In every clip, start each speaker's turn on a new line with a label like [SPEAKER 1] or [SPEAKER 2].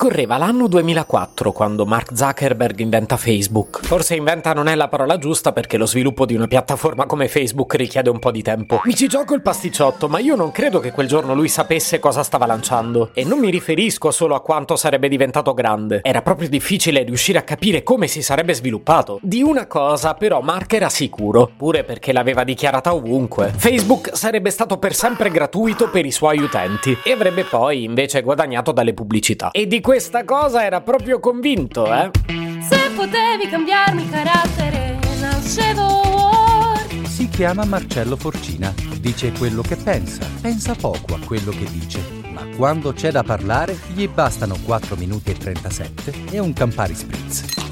[SPEAKER 1] Correva l'anno 2004 quando Mark Zuckerberg inventa Facebook. Forse inventa non è la parola giusta perché lo sviluppo di una piattaforma come Facebook richiede un po' di tempo. Mi ci gioco il pasticciotto, ma io non credo che quel giorno lui sapesse cosa stava lanciando. E non mi riferisco solo a quanto sarebbe diventato grande. Era proprio difficile riuscire a capire come si sarebbe sviluppato. Di una cosa però Mark era sicuro, pure perché l'aveva dichiarata ovunque. Facebook sarebbe stato per sempre gratuito per i suoi utenti e avrebbe poi invece guadagnato dalle pubblicità. E di questa cosa era proprio convinto, eh?
[SPEAKER 2] Se potevi cambiarmi carattere, nascevo.
[SPEAKER 3] Si chiama Marcello Forcina, dice quello che pensa, pensa poco a quello che dice, ma quando c'è da parlare gli bastano 4 minuti e 37 e un Campari Spritz.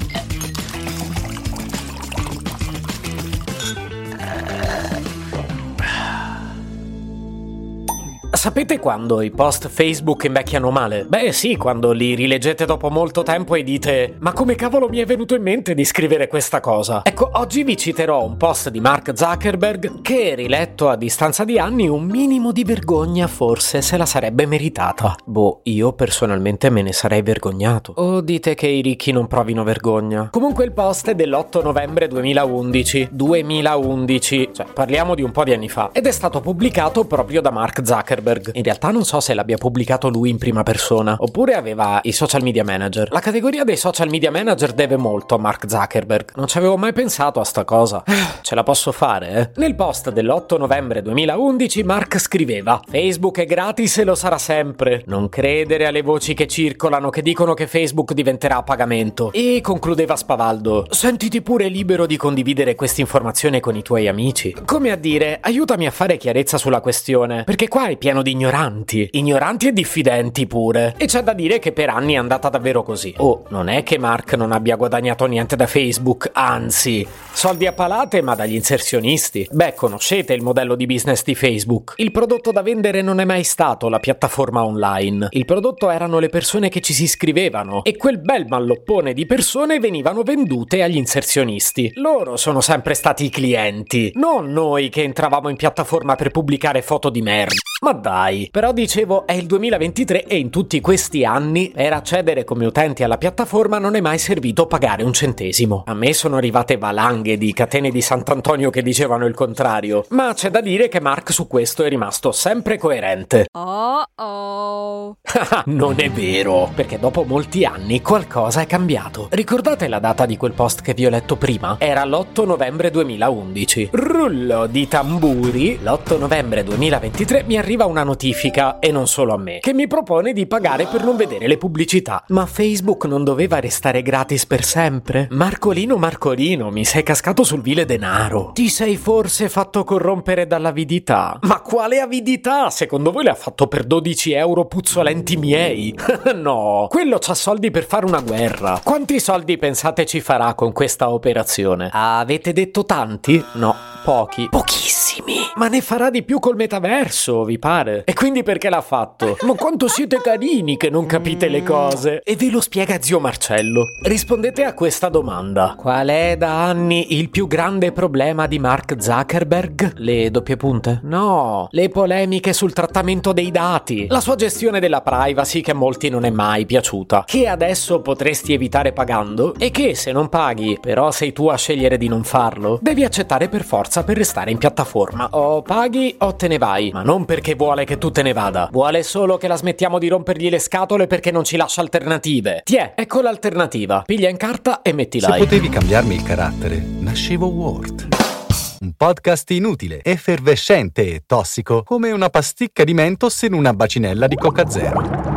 [SPEAKER 1] Sapete quando i post Facebook invecchiano male? Beh sì, quando li rileggete dopo molto tempo e dite ma come cavolo mi è venuto in mente di scrivere questa cosa? Ecco, oggi vi citerò un post di Mark Zuckerberg che, riletto a distanza di anni, un minimo di vergogna forse se la sarebbe meritata. Boh, io personalmente me ne sarei vergognato. O dite che i ricchi non provino vergogna? Comunque il post è dell'8 novembre 2011. 2011, cioè parliamo di un po' di anni fa. Ed è stato pubblicato proprio da Mark Zuckerberg. In realtà non so se l'abbia pubblicato lui in prima persona, oppure aveva i social media manager. La categoria dei social media manager deve molto a Mark Zuckerberg. Non ci avevo mai pensato a sta cosa. Ce la posso fare, eh? Nel post dell'8 novembre 2011 Mark scriveva Facebook è gratis e lo sarà sempre. Non credere alle voci che circolano che dicono che Facebook diventerà a pagamento. E concludeva spavaldo. Sentiti pure libero di condividere questa informazione con i tuoi amici. Come a dire, aiutami a fare chiarezza sulla questione, perché qua è pieno di ignoranti, ignoranti e diffidenti pure. E c'è da dire che per anni è andata davvero così. Oh, non è che Mark non abbia guadagnato niente da Facebook, anzi, soldi a palate ma dagli inserzionisti. Beh, conoscete il modello di business di Facebook. Il prodotto da vendere non è mai stato la piattaforma online. Il prodotto erano le persone che ci si iscrivevano e quel bel malloppone di persone venivano vendute agli inserzionisti. Loro sono sempre stati i clienti, non noi che entravamo in piattaforma per pubblicare foto di merda. Ma dai, però dicevo è il 2023 e in tutti questi anni per accedere come utenti alla piattaforma non è mai servito pagare un centesimo. A me sono arrivate valanghe di catene di Sant'Antonio che dicevano il contrario, ma c'è da dire che Mark su questo è rimasto sempre coerente.
[SPEAKER 2] Oh oh.
[SPEAKER 1] non è vero, perché dopo molti anni qualcosa è cambiato. Ricordate la data di quel post che vi ho letto prima? Era l'8 novembre 2011. Rullo di tamburi, l'8 novembre 2023 mi arriva una notifica, e non solo a me, che mi propone di pagare per non vedere le pubblicità. Ma Facebook non doveva restare gratis per sempre? Marcolino Marcolino, mi sei cascato sul vile denaro. Ti sei forse fatto corrompere dall'avidità? Ma quale avidità? Secondo voi l'ha fatto per 12 euro puzzolenti miei? no, quello c'ha soldi per fare una guerra. Quanti soldi pensate ci farà con questa operazione? Avete detto tanti? No, pochi. Pochissimi. Ma ne farà di più col metaverso, vi pare? E quindi perché l'ha fatto? Ma quanto siete carini che non capite le cose? E ve lo spiega zio Marcello. Rispondete a questa domanda. Qual è da anni il più grande problema di Mark Zuckerberg? Le doppie punte? No, le polemiche sul trattamento dei dati. La sua gestione della privacy che a molti non è mai piaciuta. Che adesso potresti evitare pagando e che se non paghi, però sei tu a scegliere di non farlo, devi accettare per forza per restare in piattaforma. O paghi o te ne vai, ma non perché vuole che tu te ne vada. Vuole solo che la smettiamo di rompergli le scatole perché non ci lascia alternative. Tiè, ecco l'alternativa. Piglia in carta e metti
[SPEAKER 3] Se
[SPEAKER 1] like.
[SPEAKER 3] potevi cambiarmi il carattere, nascevo Word. Un podcast inutile, effervescente e tossico, come una pasticca di mentos in una bacinella di Coca Zero.